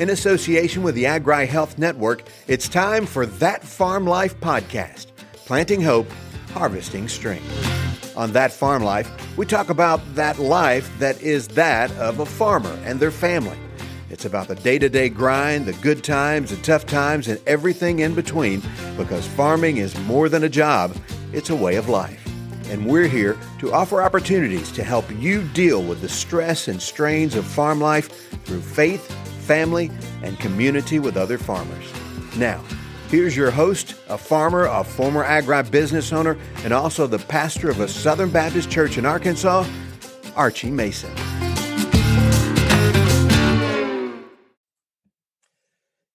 In association with the Agri Health Network, it's time for That Farm Life podcast planting hope, harvesting strength. On That Farm Life, we talk about that life that is that of a farmer and their family. It's about the day to day grind, the good times, the tough times, and everything in between because farming is more than a job, it's a way of life. And we're here to offer opportunities to help you deal with the stress and strains of farm life through faith, family, and community with other farmers. Now, here's your host, a farmer, a former agribusiness owner, and also the pastor of a Southern Baptist church in Arkansas, Archie Mason.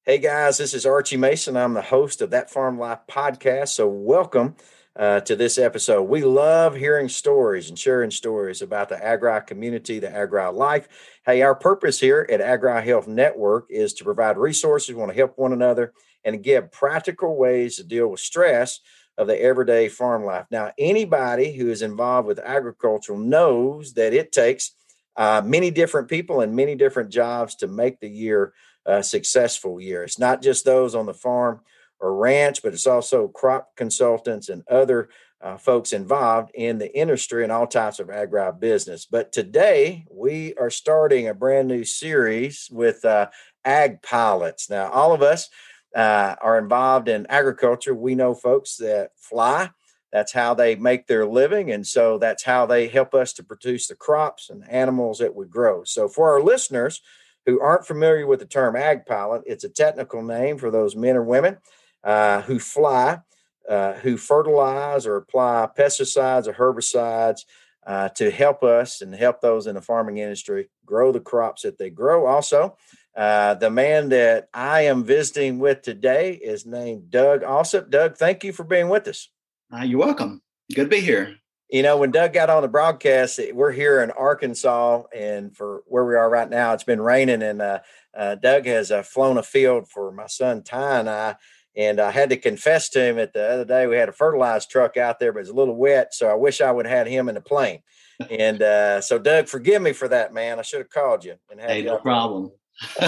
Hey guys, this is Archie Mason. I'm the host of That Farm Life podcast. So, welcome uh, to this episode. We love hearing stories and sharing stories about the agri community, the agri life. Hey, our purpose here at Agri Health Network is to provide resources, we want to help one another, and give practical ways to deal with stress of the everyday farm life. Now, anybody who is involved with agriculture knows that it takes uh, many different people and many different jobs to make the year a successful year. It's not just those on the farm or ranch, but it's also crop consultants and other uh, folks involved in the industry and all types of agri business. But today we are starting a brand new series with uh, ag pilots. Now, all of us uh, are involved in agriculture. We know folks that fly. That's how they make their living. And so that's how they help us to produce the crops and animals that we grow. So, for our listeners, who aren't familiar with the term ag pilot, it's a technical name for those men or women uh, who fly, uh, who fertilize or apply pesticides or herbicides uh, to help us and help those in the farming industry grow the crops that they grow. Also, uh, the man that I am visiting with today is named Doug Alsop. Doug, thank you for being with us. Uh, you're welcome. Good to be here you know, when Doug got on the broadcast, we're here in Arkansas, and for where we are right now, it's been raining, and uh, uh, Doug has uh, flown a field for my son Ty and I. And I had to confess to him that the other day, we had a fertilized truck out there, but it's a little wet. So I wish I would have had him in the plane. And uh, so, Doug, forgive me for that, man. I should have called you. And had hey, no problem.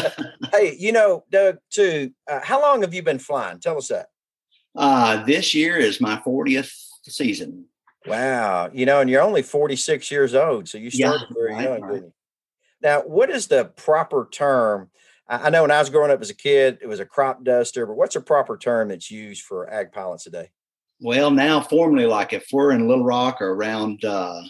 hey, you know, Doug, too, uh, how long have you been flying? Tell us that. Uh, this year is my 40th season. Wow. You know, and you're only 46 years old. So you started yeah, very right, young, right. didn't you? Now, what is the proper term? I know when I was growing up as a kid, it was a crop duster, but what's a proper term that's used for ag pilots today? Well, now formally, like if we're in Little Rock or around uh,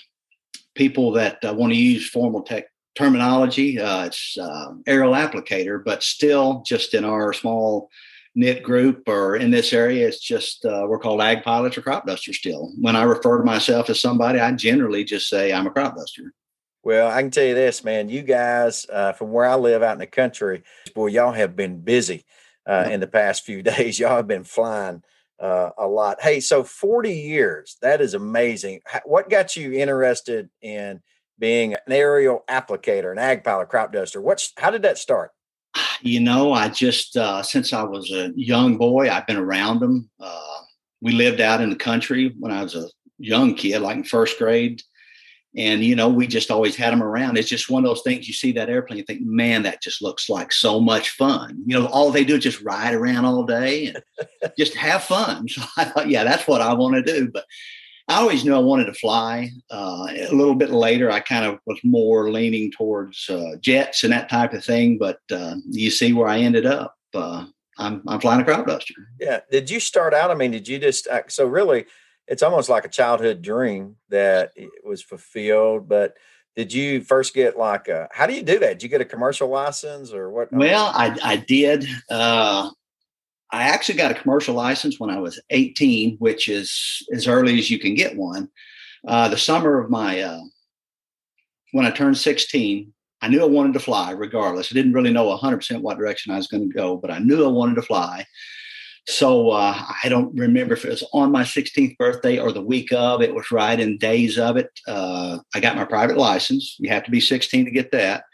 people that uh, want to use formal tech terminology, uh, it's uh, aerial applicator, but still just in our small knit group or in this area, it's just uh, we're called ag pilots or crop dusters still. When I refer to myself as somebody, I generally just say I'm a crop duster. Well, I can tell you this, man. You guys, uh, from where I live out in the country, boy, y'all have been busy uh, in the past few days. Y'all have been flying uh, a lot. Hey, so 40 years, that is amazing. What got you interested in being an aerial applicator, an ag pilot, crop duster? What's how did that start? you know, I just uh, since I was a young boy, I've been around them. Uh, we lived out in the country when I was a young kid, like in first grade, and you know, we just always had them around. It's just one of those things. You see that airplane, you think, man, that just looks like so much fun. You know, all they do is just ride around all day and just have fun. So I thought, yeah, that's what I want to do. But I always knew I wanted to fly. Uh, a little bit later, I kind of was more leaning towards uh, jets and that type of thing. But uh, you see where I ended up. Uh, I'm, I'm flying a crop duster. Yeah. Did you start out? I mean, did you just uh, so really? It's almost like a childhood dream that was fulfilled. But did you first get like a? How do you do that? Did you get a commercial license or what? Well, I I did. Uh, I actually got a commercial license when I was 18, which is as early as you can get one. Uh, the summer of my, uh, when I turned 16, I knew I wanted to fly regardless. I didn't really know 100% what direction I was going to go, but I knew I wanted to fly. So uh, I don't remember if it was on my 16th birthday or the week of. It was right in days of it. Uh, I got my private license. You have to be 16 to get that.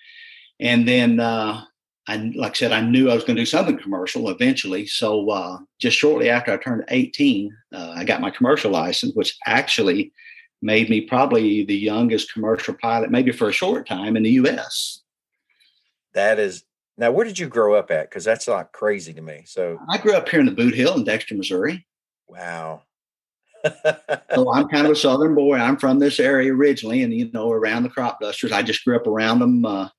And then uh, I, like I said, I knew I was going to do something commercial eventually. So uh, just shortly after I turned 18, uh, I got my commercial license, which actually made me probably the youngest commercial pilot, maybe for a short time in the U.S. That is Now, where did you grow up at? Because that's like crazy to me. So I grew up here in the Bootheel in Dexter, Missouri. Wow. so I'm kind of a Southern boy. I'm from this area originally, and you know, around the crop dusters. I just grew up around them uh,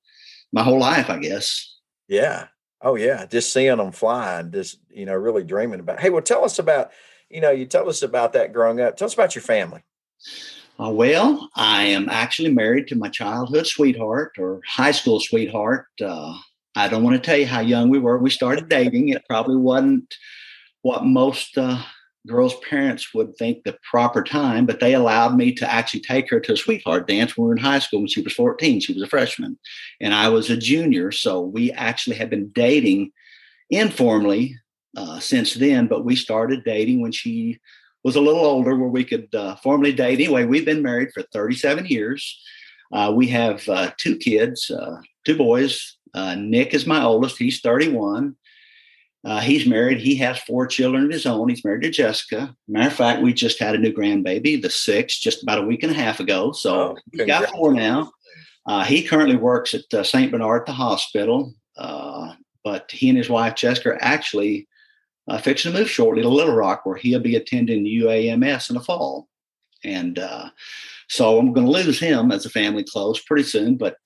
my whole life, I guess. Yeah. Oh yeah. Just seeing them fly and just you know really dreaming about. Hey, well, tell us about you know you tell us about that growing up. Tell us about your family. Uh, well, I am actually married to my childhood sweetheart or high school sweetheart. Uh, I don't want to tell you how young we were. We started dating. It probably wasn't what most uh, girls' parents would think the proper time, but they allowed me to actually take her to a sweetheart dance when we were in high school when she was 14. She was a freshman and I was a junior. So we actually had been dating informally uh, since then, but we started dating when she was a little older where we could uh, formally date. Anyway, we've been married for 37 years. Uh, we have uh, two kids, uh, two boys. Uh, Nick is my oldest, he's 31. Uh, he's married. He has four children of his own. He's married to Jessica. Matter of fact, we just had a new grandbaby, the sixth, just about a week and a half ago. So oh, he's got four now. Uh, he currently works at uh, St. Bernard, the hospital. Uh, but he and his wife, Jessica, are actually uh, fixing to move shortly to Little Rock, where he'll be attending UAMS in the fall. And uh, so I'm going to lose him as a family close pretty soon. But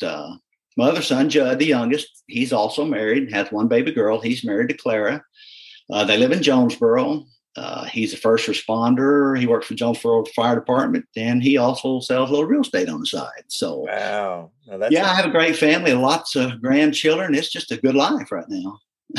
my other son, Judd, the youngest, he's also married, has one baby girl. He's married to Clara. Uh, they live in Jonesboro. Uh, he's a first responder. He works for Jonesboro Fire Department, and he also sells a little real estate on the side. So, wow, yeah, I have a great family, lots of grandchildren. It's just a good life right now.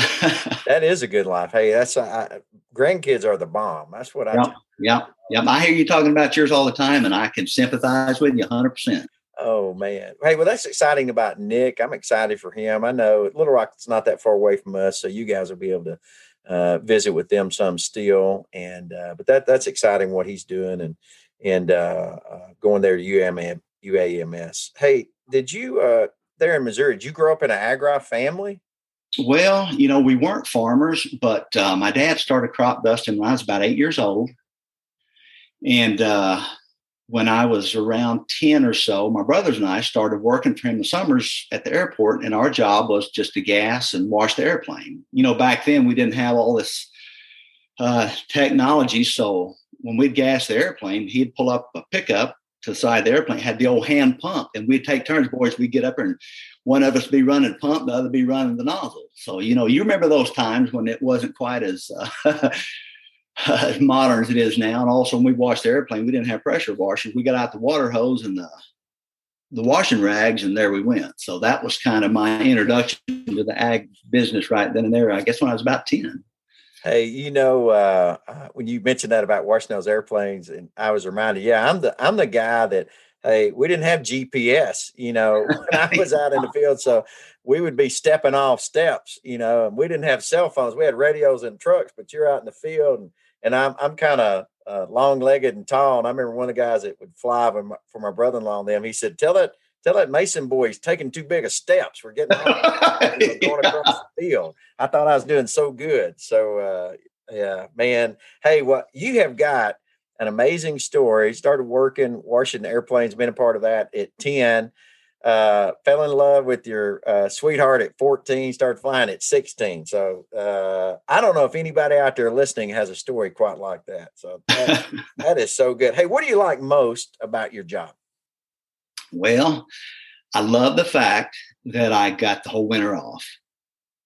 that is a good life. Hey, that's uh, grandkids are the bomb. That's what I. Yeah, yeah, yep. I hear you talking about yours all the time, and I can sympathize with you 100. percent Oh man. Hey, well, that's exciting about Nick. I'm excited for him. I know Little Rock is not that far away from us, so you guys will be able to uh, visit with them some still. And uh, but that that's exciting what he's doing and and uh, uh going there to UAM, UAMS. Hey, did you uh, there in Missouri? Did you grow up in an agri family? Well, you know, we weren't farmers, but uh, my dad started crop dusting when I was about eight years old, and when I was around 10 or so, my brothers and I started working for him the summers at the airport, and our job was just to gas and wash the airplane. You know, back then we didn't have all this uh, technology. So when we'd gas the airplane, he'd pull up a pickup to the side of the airplane, had the old hand pump, and we'd take turns, boys. We'd get up and one of us be running pump, the other be running the nozzle. So, you know, you remember those times when it wasn't quite as uh, as modern as it is now. And also, when we washed the airplane, we didn't have pressure washers. We got out the water hose and the the washing rags, and there we went. So that was kind of my introduction to the ag business right then and there. I guess when I was about ten. Hey, you know, uh, uh when you mentioned that about washing those airplanes, and I was reminded, yeah, I'm the I'm the guy that hey, we didn't have GPS, you know, when I was out in the field. So we would be stepping off steps, you know, and we didn't have cell phones. We had radios and trucks, but you're out in the field and and I'm I'm kind of uh, long legged and tall. And I remember one of the guys that would fly for my, for my brother in law and them. He said, "Tell that tell that Mason boy he's taking too big of steps. We're getting going across the field." I thought I was doing so good. So uh, yeah, man. Hey, what you have got an amazing story. Started working washing airplanes, been a part of that at ten uh, fell in love with your uh, sweetheart at 14, started flying at 16. So uh, I don't know if anybody out there listening has a story quite like that. So that, that is so good. Hey, what do you like most about your job? Well, I love the fact that I got the whole winter off.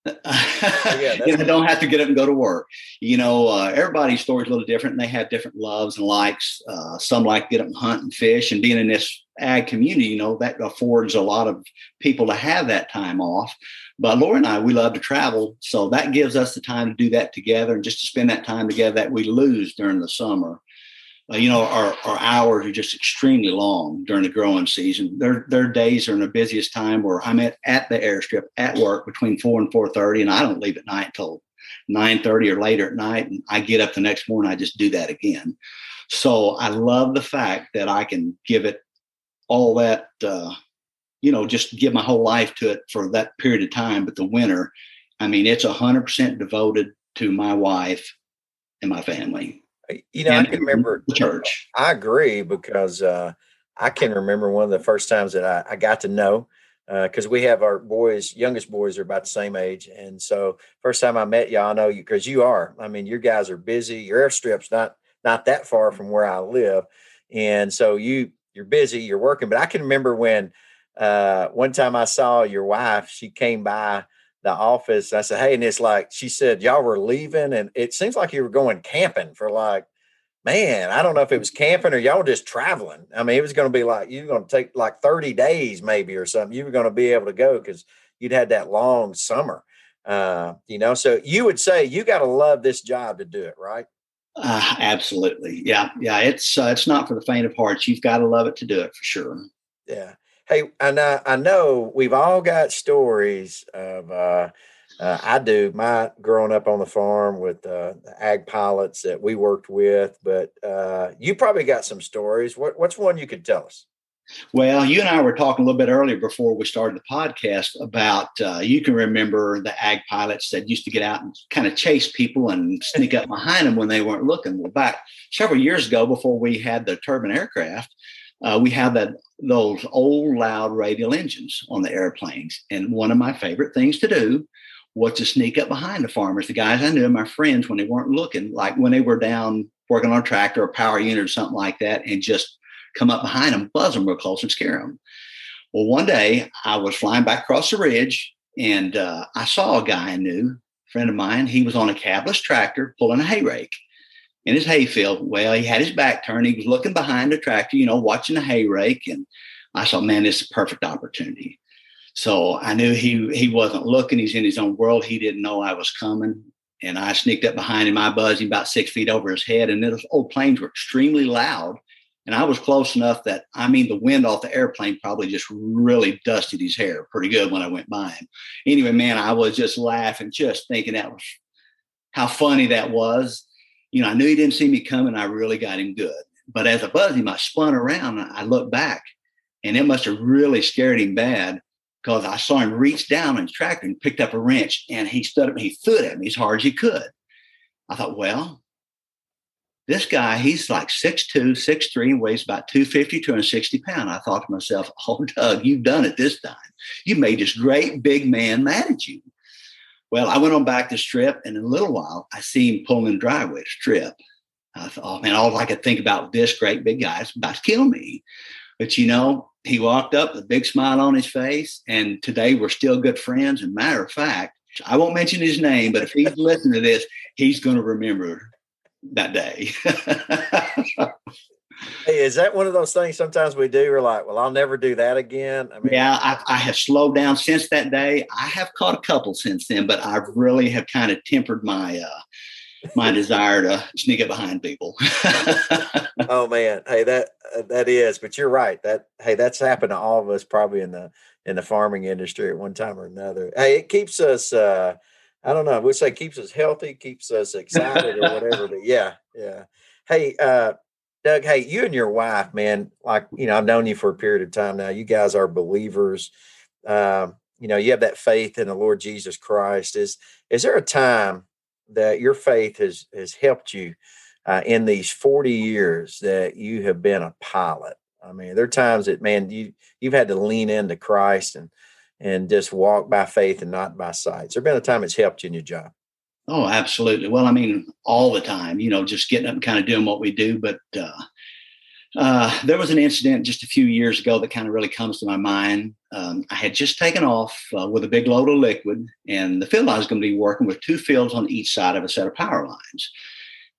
Oh, yeah, I don't have to get up and go to work. You know, uh, everybody's story is a little different. And they have different loves and likes. Uh, some like get up and hunt and fish, and being in this ag community, you know, that affords a lot of people to have that time off. But Laura and I, we love to travel, so that gives us the time to do that together and just to spend that time together that we lose during the summer uh, you know, our, our hours are just extremely long during the growing season. Their their days are in the busiest time where I'm at, at the airstrip at work between four and four thirty, and I don't leave at night until nine thirty or later at night. And I get up the next morning, I just do that again. So I love the fact that I can give it all that, uh, you know, just give my whole life to it for that period of time. But the winter, I mean, it's hundred percent devoted to my wife and my family. You know, I can remember church. I agree because uh, I can remember one of the first times that I, I got to know because uh, we have our boys, youngest boys are about the same age. And so first time I met y'all, I know you because you are. I mean, you guys are busy. Your airstrip's not not that far from where I live, and so you you're busy, you're working. But I can remember when uh, one time I saw your wife. She came by the office. I said, "Hey," and it's like she said, "Y'all were leaving," and it seems like you were going camping for like man, I don't know if it was camping or y'all just traveling. I mean, it was going to be like you were going to take like 30 days maybe or something. You were going to be able to go because you'd had that long summer. Uh, you know, so you would say you got to love this job to do it, right? Uh, absolutely. Yeah. Yeah. It's, uh, it's not for the faint of heart. You've got to love it to do it for sure. Yeah. Hey, and I, I know we've all got stories of, uh, uh, I do my growing up on the farm with uh, the ag pilots that we worked with, but uh, you probably got some stories. What, what's one you could tell us? Well, you and I were talking a little bit earlier before we started the podcast about uh, you can remember the ag pilots that used to get out and kind of chase people and sneak up behind them when they weren't looking. Well, back several years ago, before we had the turbine aircraft, uh, we had that those old loud radial engines on the airplanes, and one of my favorite things to do was to sneak up behind the farmers, the guys I knew, my friends, when they weren't looking, like when they were down working on a tractor or power unit or something like that, and just come up behind them, buzz them real close, and scare them. Well, one day I was flying back across the ridge, and uh, I saw a guy I knew, a friend of mine. He was on a cabless tractor pulling a hay rake in his hayfield. Well, he had his back turned. He was looking behind the tractor, you know, watching the hay rake, and I thought, man, this is a perfect opportunity. So I knew he he wasn't looking. He's in his own world. He didn't know I was coming. And I sneaked up behind him. I buzzed him about six feet over his head. And those old planes were extremely loud. And I was close enough that I mean the wind off the airplane probably just really dusted his hair pretty good when I went by him. Anyway, man, I was just laughing, just thinking that was how funny that was. You know, I knew he didn't see me coming. I really got him good. But as I buzzed him, I spun around and I looked back, and it must have really scared him bad because I saw him reach down and tractor and picked up a wrench and he stood up and he threw it at me as hard as he could. I thought, well, this guy, he's like 6'2, 6'3, and weighs about 250, 260 pounds. I thought to myself, oh, Doug, you've done it this time. You made this great big man mad at you. Well, I went on back to strip, and in a little while, I see him pulling the driveway strip. I thought, oh man, all I could think about this great big guy is about to kill me. But you know, he walked up with a big smile on his face, and today we're still good friends. And matter of fact, I won't mention his name, but if he's listening to this, he's going to remember that day. hey, is that one of those things sometimes we do? We're like, well, I'll never do that again. I mean, yeah, I, I have slowed down since that day. I have caught a couple since then, but I really have kind of tempered my uh, my desire to sneak up behind people. oh man, hey that uh, that is, but you're right. That hey, that's happened to all of us probably in the in the farming industry at one time or another. Hey, it keeps us. uh I don't know. I would say keeps us healthy, keeps us excited, or whatever. But yeah, yeah. Hey, uh, Doug. Hey, you and your wife, man. Like you know, I've known you for a period of time now. You guys are believers. Um, you know, you have that faith in the Lord Jesus Christ. Is is there a time that your faith has has helped you uh, in these 40 years that you have been a pilot. I mean, there are times that man, you you've had to lean into Christ and and just walk by faith and not by sight. There been a time it's helped you in your job. Oh, absolutely. Well, I mean, all the time, you know, just getting up and kind of doing what we do. But uh, uh, there was an incident just a few years ago that kind of really comes to my mind. Um, I had just taken off uh, with a big load of liquid, and the field I was going to be working with two fields on each side of a set of power lines.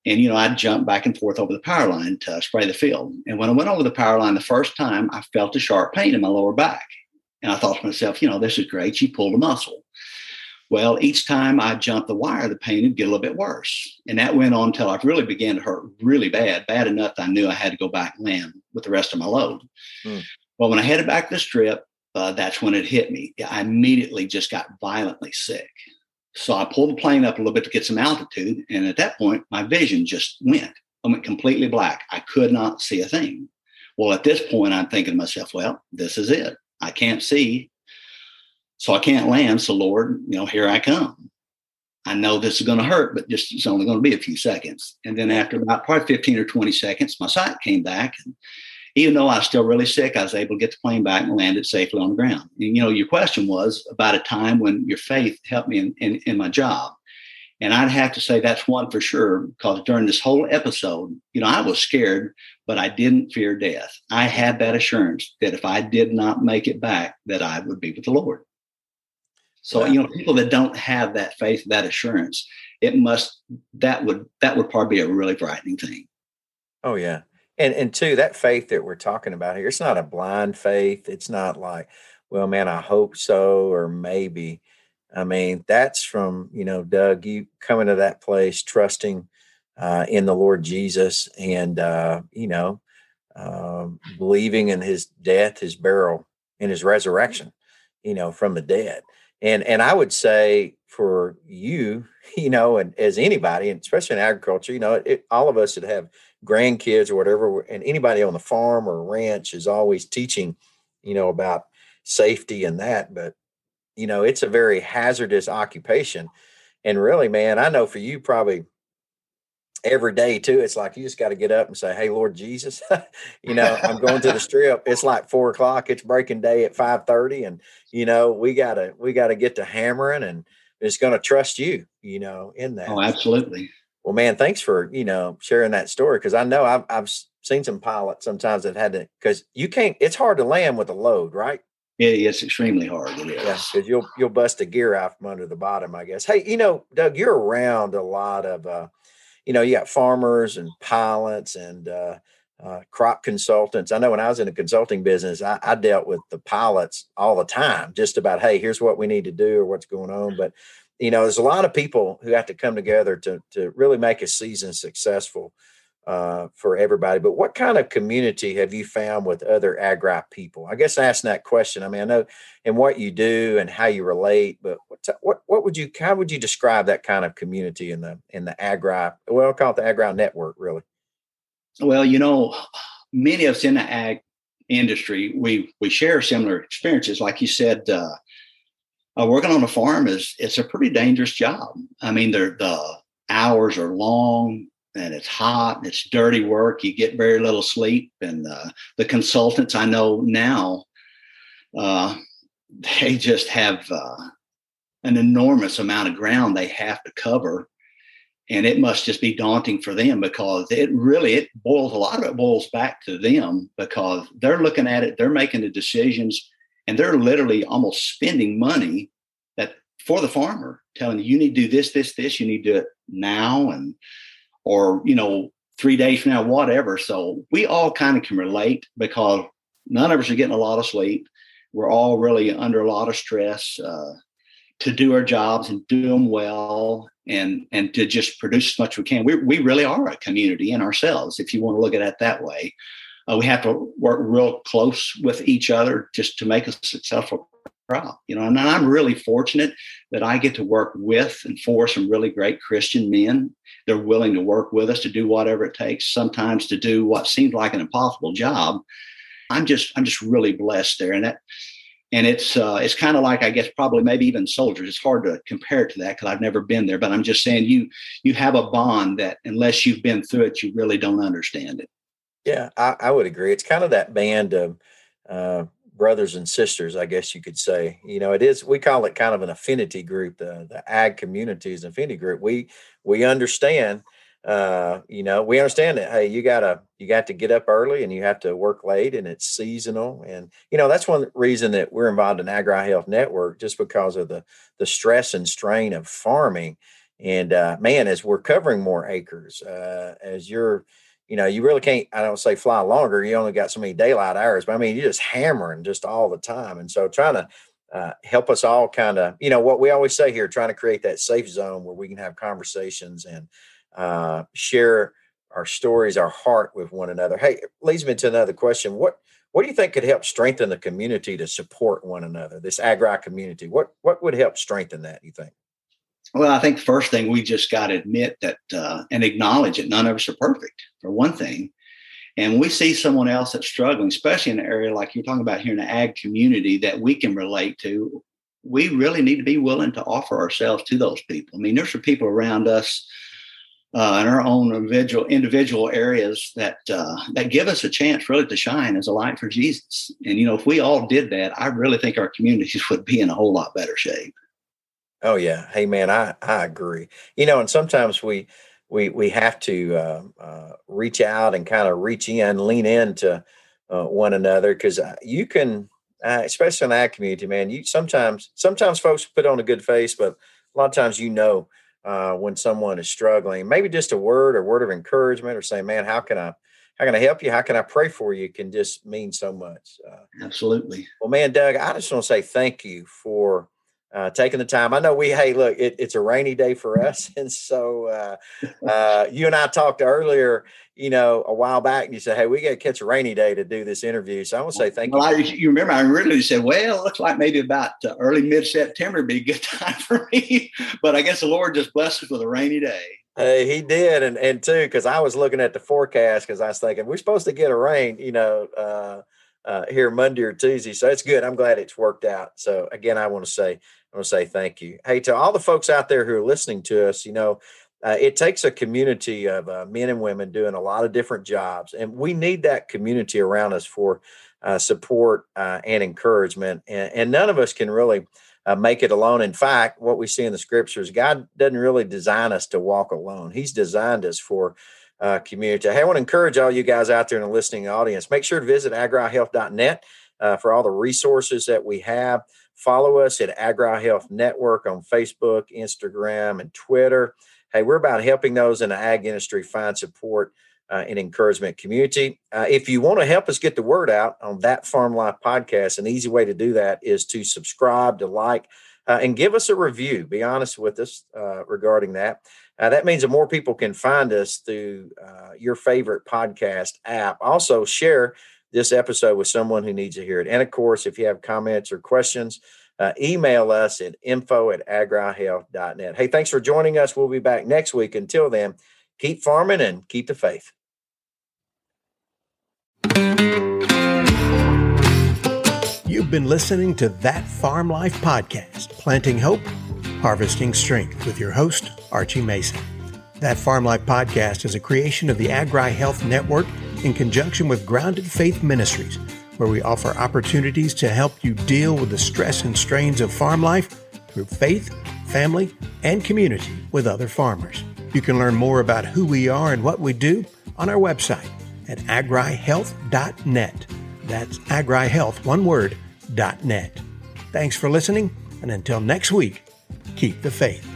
And, you know, I'd jump back and forth over the power line to spray the field. And when I went over the power line the first time, I felt a sharp pain in my lower back. And I thought to myself, you know, this is great. She pulled a muscle. Well, each time I jumped the wire, the pain would get a little bit worse. And that went on until I really began to hurt really bad, bad enough that I knew I had to go back and land with the rest of my load. Mm. Well, when I headed back to the strip, uh, that's when it hit me. I immediately just got violently sick. So I pulled the plane up a little bit to get some altitude. And at that point, my vision just went. I went completely black. I could not see a thing. Well, at this point, I'm thinking to myself, well, this is it. I can't see. So I can't land. So Lord, you know, here I come. I know this is going to hurt, but just it's only going to be a few seconds. And then after about probably 15 or 20 seconds, my sight came back and, even though I was still really sick, I was able to get the plane back and land it safely on the ground. And, you know, your question was about a time when your faith helped me in, in, in my job. And I'd have to say that's one for sure, because during this whole episode, you know, I was scared, but I didn't fear death. I had that assurance that if I did not make it back, that I would be with the Lord. So, you know, people that don't have that faith, that assurance, it must that would that would probably be a really frightening thing. Oh yeah. And and two, that faith that we're talking about here, it's not a blind faith. It's not like, well, man, I hope so, or maybe. I mean, that's from, you know, Doug, you coming to that place, trusting uh, in the Lord Jesus and, uh, you know, uh, believing in his death, his burial, and his resurrection, you know, from the dead. And, and I would say for you, you know, and as anybody, and especially in agriculture, you know, it, all of us that have grandkids or whatever, and anybody on the farm or ranch is always teaching, you know, about safety and that. But you know, it's a very hazardous occupation. And really, man, I know for you probably every day too. It's like you just got to get up and say, Hey, Lord Jesus, you know, I'm going to the strip. It's like four o'clock, it's breaking day at 5 30. And, you know, we gotta we gotta get to hammering and it's gonna trust you, you know, in that. Oh, absolutely. Well, man, thanks for, you know, sharing that story. Cause I know I've I've seen some pilots sometimes that had to because you can't it's hard to land with a load, right? It, it's extremely hard. It is. Yeah, because you'll you'll bust a gear out from under the bottom, I guess. Hey, you know, Doug, you're around a lot of, uh, you know, you got farmers and pilots and uh, uh, crop consultants. I know when I was in the consulting business, I, I, dealt with the pilots all the time, just about, hey, here's what we need to do or what's going on. But you know, there's a lot of people who have to come together to to really make a season successful uh, for everybody. But what kind of community have you found with other agri people? I guess asking that question. I mean, I know and what you do and how you relate, but what what what would you how would you describe that kind of community in the in the agri? Well, call it the agri network, really. Well, you know, many of us in the ag industry, we we share similar experiences. Like you said, uh, uh, working on a farm is it's a pretty dangerous job. I mean, the hours are long and it's hot and it's dirty work. You get very little sleep. And uh, the consultants I know now, uh, they just have uh, an enormous amount of ground they have to cover. And it must just be daunting for them because it really it boils a lot of it boils back to them because they're looking at it, they're making the decisions, and they're literally almost spending money that for the farmer, telling you you need to do this, this, this, you need to do it now. And or you know three days from now whatever. So we all kind of can relate because none of us are getting a lot of sleep. We're all really under a lot of stress uh, to do our jobs and do them well and and to just produce as much as we can. We, we really are a community in ourselves if you want to look at it that way. Uh, we have to work real close with each other just to make a successful You know, and I'm really fortunate that I get to work with and for some really great Christian men. They're willing to work with us to do whatever it takes, sometimes to do what seems like an impossible job. I'm just I'm just really blessed there. And that and it's uh, it's kind of like I guess probably maybe even soldiers. It's hard to compare it to that because I've never been there. But I'm just saying you you have a bond that unless you've been through it, you really don't understand it. Yeah, I, I would agree. It's kind of that band of uh, brothers and sisters, I guess you could say. You know, it is we call it kind of an affinity group. The the ag community is an affinity group. We we understand. Uh, you know, we understand that. Hey, you gotta you got to get up early and you have to work late, and it's seasonal. And you know that's one reason that we're involved in Agri Health Network, just because of the the stress and strain of farming. And uh, man, as we're covering more acres, uh, as you're you know, you really can't, I don't say fly longer. You only got so many daylight hours, but I mean, you're just hammering just all the time. And so trying to uh, help us all kind of, you know, what we always say here, trying to create that safe zone where we can have conversations and uh, share our stories, our heart with one another. Hey, leads me to another question. What, what do you think could help strengthen the community to support one another, this agri community? What, what would help strengthen that, you think? Well, I think first thing we just got to admit that uh, and acknowledge that none of us are perfect, for one thing. And we see someone else that's struggling, especially in an area like you're talking about here in the ag community that we can relate to. We really need to be willing to offer ourselves to those people. I mean, there's some people around us uh, in our own individual individual areas that uh, that give us a chance really to shine as a light for Jesus. And you know, if we all did that, I really think our communities would be in a whole lot better shape. Oh yeah, hey man, I I agree. You know, and sometimes we we we have to uh, uh, reach out and kind of reach in, lean into uh, one another because uh, you can, uh, especially in that community, man. You sometimes sometimes folks put on a good face, but a lot of times you know uh, when someone is struggling. Maybe just a word or word of encouragement, or saying, "Man, how can I?" How can I help you? How can I pray for you? Can just mean so much. Absolutely. Well, man, Doug, I just want to say thank you for uh, taking the time. I know we, hey, look, it, it's a rainy day for us. And so uh, uh, you and I talked earlier, you know, a while back, and you said, hey, we got to catch a rainy day to do this interview. So I want to say thank well, you. I, you remember, I really said, well, it looks like maybe about uh, early mid September would be a good time for me. but I guess the Lord just blessed us with a rainy day. Hey, he did, and and too, because I was looking at the forecast because I was thinking we're supposed to get a rain, you know, uh, here Monday or Tuesday. So it's good. I'm glad it's worked out. So again, I want to say I want to say thank you. Hey, to all the folks out there who are listening to us, you know, uh, it takes a community of uh, men and women doing a lot of different jobs, and we need that community around us for uh, support uh, and encouragement. And, and, none of us can really uh, make it alone. In fact, what we see in the scriptures, God doesn't really design us to walk alone. He's designed us for uh, community. Hey, I want to encourage all you guys out there in the listening audience. Make sure to visit agrihealth.net for all the resources that we have. Follow us at AgriHealth Network on Facebook, Instagram, and Twitter. Hey, we're about helping those in the ag industry find support uh, and encouragement community. Uh, if you want to help us get the word out on that Farm Life podcast, an easy way to do that is to subscribe, to like, uh, and give us a review. Be honest with us uh, regarding that. Uh, that means that more people can find us through uh, your favorite podcast app. Also, share this episode with someone who needs to hear it. And of course, if you have comments or questions, uh, email us at info at agrihealth.net. Hey, thanks for joining us. We'll be back next week. Until then, keep farming and keep the faith. You've been listening to That Farm Life podcast, Planting Hope, Harvesting Strength, with your host, Archie Mason. That Farm Life podcast is a creation of the Agri Health Network in conjunction with Grounded Faith Ministries, where we offer opportunities to help you deal with the stress and strains of farm life through faith, family, and community with other farmers. You can learn more about who we are and what we do on our website at agrihealth.net. That's agrihealth, one word, dot .net. Thanks for listening, and until next week, keep the faith.